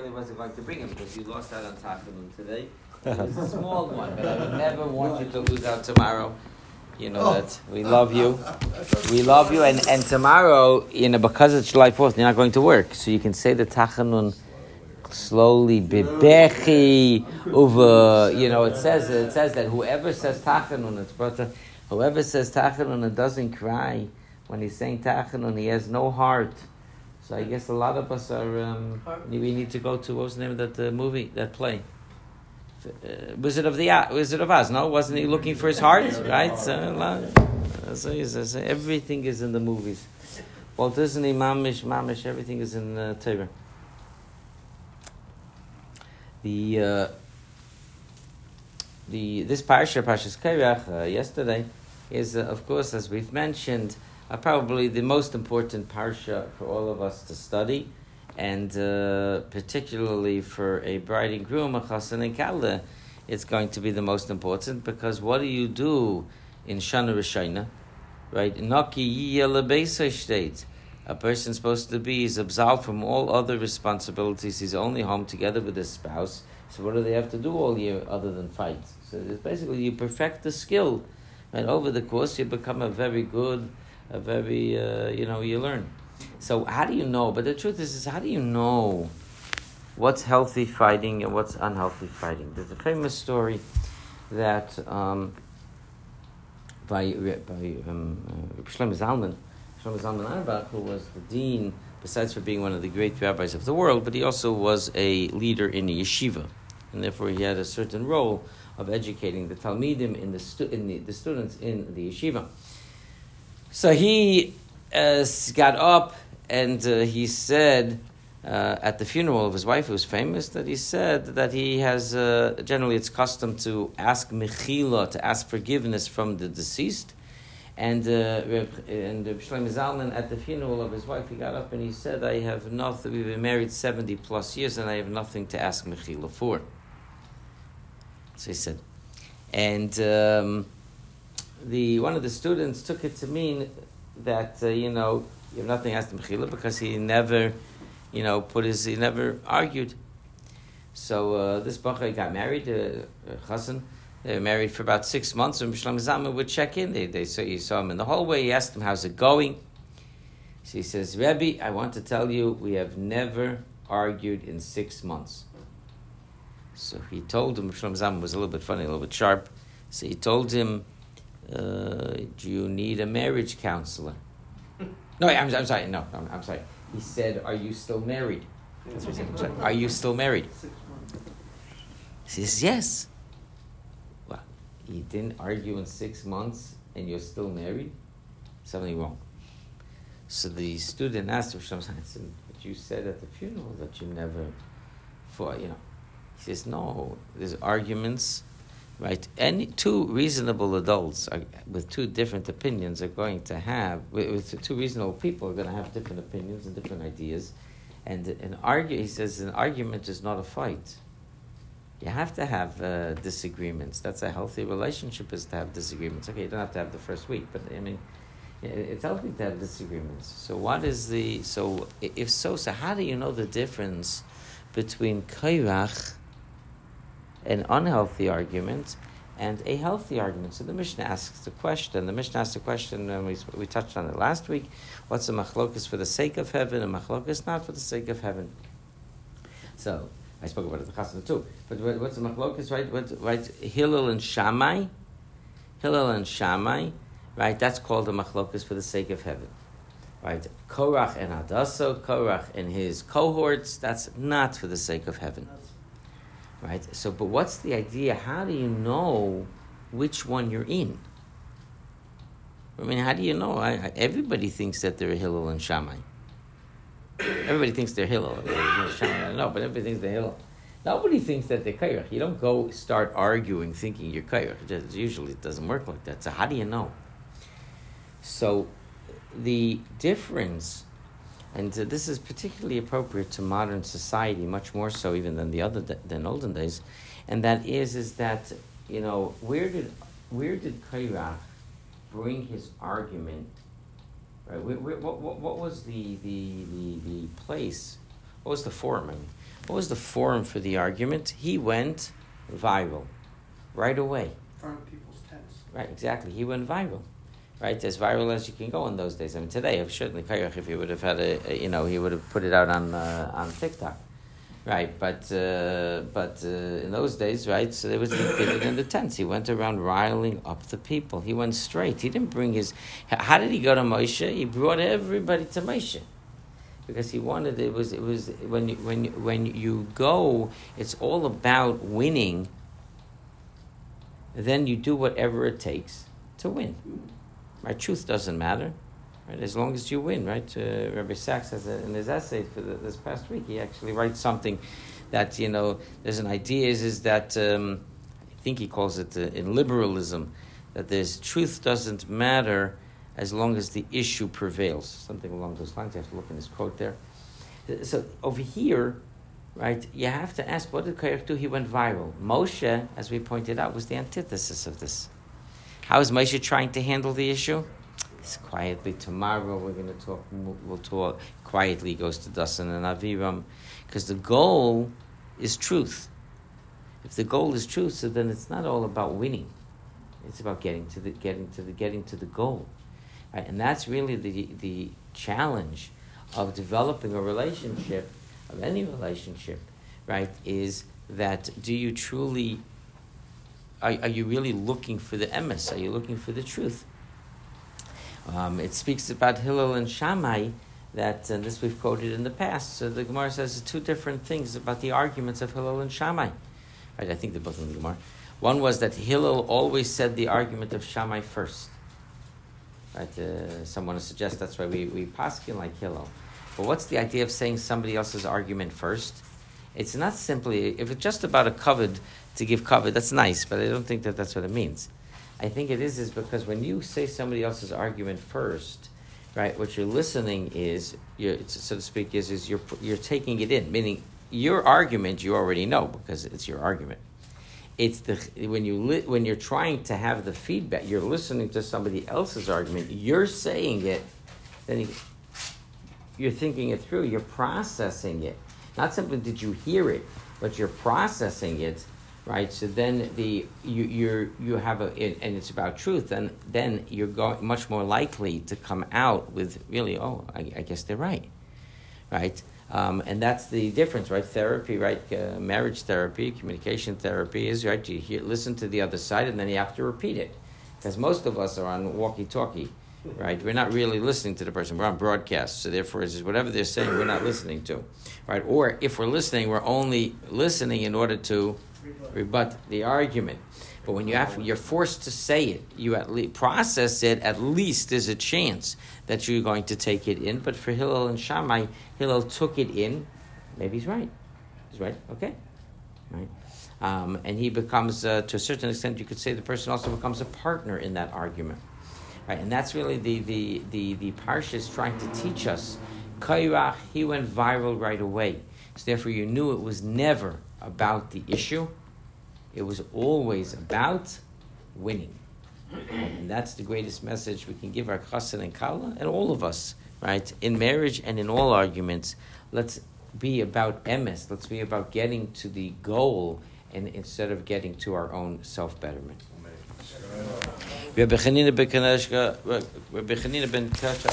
really wasn't going to bring him because you lost out on Tachanun today. It was a small one, but I would never want you to lose out tomorrow. You know oh. that we love you. We love you, and, and tomorrow, you know, because it's July 4th, you're not going to work. So you can say the Tachanun slowly bebechi over you know it says it says that whoever says tachanun it's to, whoever says tachanun and doesn't cry when he's saying tachanun he has no heart so I guess a lot of us are um, we need to go to what was the name of that uh, movie that play uh, Wizard of the uh, Wizard of Oz. No, wasn't he looking for his heart? Right. So, so, so, so everything is in the movies. Walt Disney, Mamish, Mamish, everything is in uh, Torah. The uh, the this parsha, Parshas Kairach, uh, yesterday, is uh, of course, as we've mentioned, probably the most important parsha for all of us to study and uh, particularly for a bride and groom, a chassan and kala, it's going to be the most important because what do you do in Shana Rishayna? Right? Naki yiyah state. A person's supposed to be is absolved from all other responsibilities. He's only home together with his spouse. So what do they have to do all year other than fight? So it's basically you perfect the skill, and over the course you become a very good, a very uh, you know you learn. So how do you know? But the truth is, is how do you know what's healthy fighting and what's unhealthy fighting? There's a famous story that um, by by um, uh, Shlomo Zalman, Shlomo Zalman Auerbach, who was the dean, besides for being one of the great rabbis of the world, but he also was a leader in the yeshiva, and therefore he had a certain role of educating the talmidim in the, stu- in the, the students in the yeshiva. So he uh, got up and uh, he said uh, at the funeral of his wife, who was famous, that he said that he has uh, generally it's custom to ask mechila, to ask forgiveness from the deceased. And uh, and Shlomo Zalman at the funeral of his wife, he got up and he said, "I have nothing. We've been married seventy plus years, and I have nothing to ask mechila for." So he said, and um, the one of the students took it to mean that uh, you know you have nothing asked Mechila because he never, you know, put his, he never argued. So uh, this bachur got married, uh, Chassan. They were married for about six months, and Shlomo Zalman would check in. They, they saw, you saw him in the hallway. He asked him, "How's it going?" So he says, "Rebbe, I want to tell you, we have never argued in six months." So he told him. Shlomo Zalman was a little bit funny, a little bit sharp. So he told him, uh, "Do you need a marriage counselor?" No, I'm, I'm sorry. No, I'm, I'm sorry. He said, "Are you still married?" That's what he said. Are you still married? He says, "Yes." Well, you didn't argue in six months, and you're still married. Something wrong. So the student asked Rosh Hashanah, "But you said at the funeral that you never fought." You know, he says, "No. There's arguments." Right? Any two reasonable adults are, with two different opinions are going to have, with, two reasonable people are going to have different opinions and different ideas, and an argue. He says an argument is not a fight. You have to have uh, disagreements. That's a healthy relationship. Is to have disagreements. Okay, you don't have to have the first week, but I mean, it's healthy to have disagreements. So what is the so if so? So how do you know the difference between kairach? An unhealthy argument and a healthy argument. So the Mishnah asks the question. The Mishnah asks the question, and we, we touched on it last week. What's a machlokas for the sake of heaven, and machlokas not for the sake of heaven? So I spoke about it the chasna too. But what's a machlokas, right? What, right? Hillel and Shammai, Hillel and Shammai, right? That's called a machlokas for the sake of heaven. Right, Korach and Adaso, Korach and his cohorts, that's not for the sake of heaven right? So, but what's the idea? How do you know which one you're in? I mean, how do you know? I, I, everybody thinks that they're Hillel and Shammai. Everybody thinks they're Hillel. Shammai, I know, but everybody thinks they're Hillel. Nobody thinks that they're Kairach. You don't go start arguing thinking you're Kairach. Usually it doesn't work like that. So how do you know? So the difference and uh, this is particularly appropriate to modern society, much more so even than the other than olden days. And that is is that you know where did where did Kairach bring his argument? Right, where, where, what, what, what was the, the, the, the place? What was the forum? I mean, What was the forum for the argument? He went viral right away. In front of people's tents. Right, exactly. He went viral. Right, as viral as you can go in those days. I mean, today, certainly, if he would have had a, you know, he would have put it out on uh, on TikTok. Right, but uh, but uh, in those days, right, so there was the in the tents. He went around riling up the people. He went straight. He didn't bring his. How did he go to Moshe? He brought everybody to Moshe because he wanted it was it was when you, when you, when you go, it's all about winning. Then you do whatever it takes to win. Right, truth doesn't matter. Right, as long as you win, right? Uh, Rabbi Sacks has a, in his essay for the, this past week, he actually writes something that you know. There's an idea is is that um, I think he calls it uh, in liberalism that there's truth doesn't matter as long as the issue prevails. Something along those lines. You have to look in his quote there. So over here, right, you have to ask, what did Korach do? He went viral. Moshe, as we pointed out, was the antithesis of this. How is Moshe trying to handle the issue? He's quietly. Tomorrow we're going to talk. We'll talk quietly. Goes to Dasan and Aviram, because the goal is truth. If the goal is truth, so then it's not all about winning. It's about getting to the getting to the getting to the goal. Right? And that's really the, the challenge of developing a relationship, of any relationship, right? Is that do you truly, are, are you really looking for the emes? Are you looking for the truth? Um, it speaks about Hillel and Shammai, that, and this we've quoted in the past. So the Gemara says two different things about the arguments of Hillel and Shammai. Right, I think they're both in the Gemara. One was that Hillel always said the argument of Shammai first. Right? Uh, someone suggests that's why we, we paskin like Hillel. But what's the idea of saying somebody else's argument first? It's not simply, if it's just about a kavod to give kavod, that's nice, but I don't think that that's what it means. I think it is is because when you say somebody else's argument first, right, what you're listening is, you're, so to speak, is, is you're, you're taking it in, meaning your argument you already know because it's your argument it's the when you li, when you're trying to have the feedback, you're listening to somebody else's argument. You're saying it, then you're thinking it through. You're processing it. Not simply did you hear it, but you're processing it, right? So then the you you're you have a and it's about truth. And then you're going much more likely to come out with really, oh, I, I guess they're right, right? Um, and that's the difference, right? Therapy, right? Uh, marriage therapy, communication therapy is right. You hear, listen to the other side, and then you have to repeat it, because most of us are on walkie-talkie, right? We're not really listening to the person. We're on broadcast, so therefore, it's whatever they're saying, we're not listening to, right? Or if we're listening, we're only listening in order to rebut the argument. But when you have, you're forced to say it, you at least process it. At least there's a chance that you're going to take it in. But for Hillel and Shammai, Hillel took it in. Maybe he's right. He's right. Okay, right. Um, and he becomes, uh, to a certain extent, you could say the person also becomes a partner in that argument, right? And that's really the the the the parsha is trying to teach us. Kairach, he went viral right away. So therefore, you knew it was never about the issue it was always about winning. And that's the greatest message we can give our chassan and kala and all of us, right? In marriage and in all arguments, let's be about emes. Let's be about getting to the goal and instead of getting to our own self betterment. Rabbi Hanina ben Kaneshka, Rabbi Hanina ben Kasha,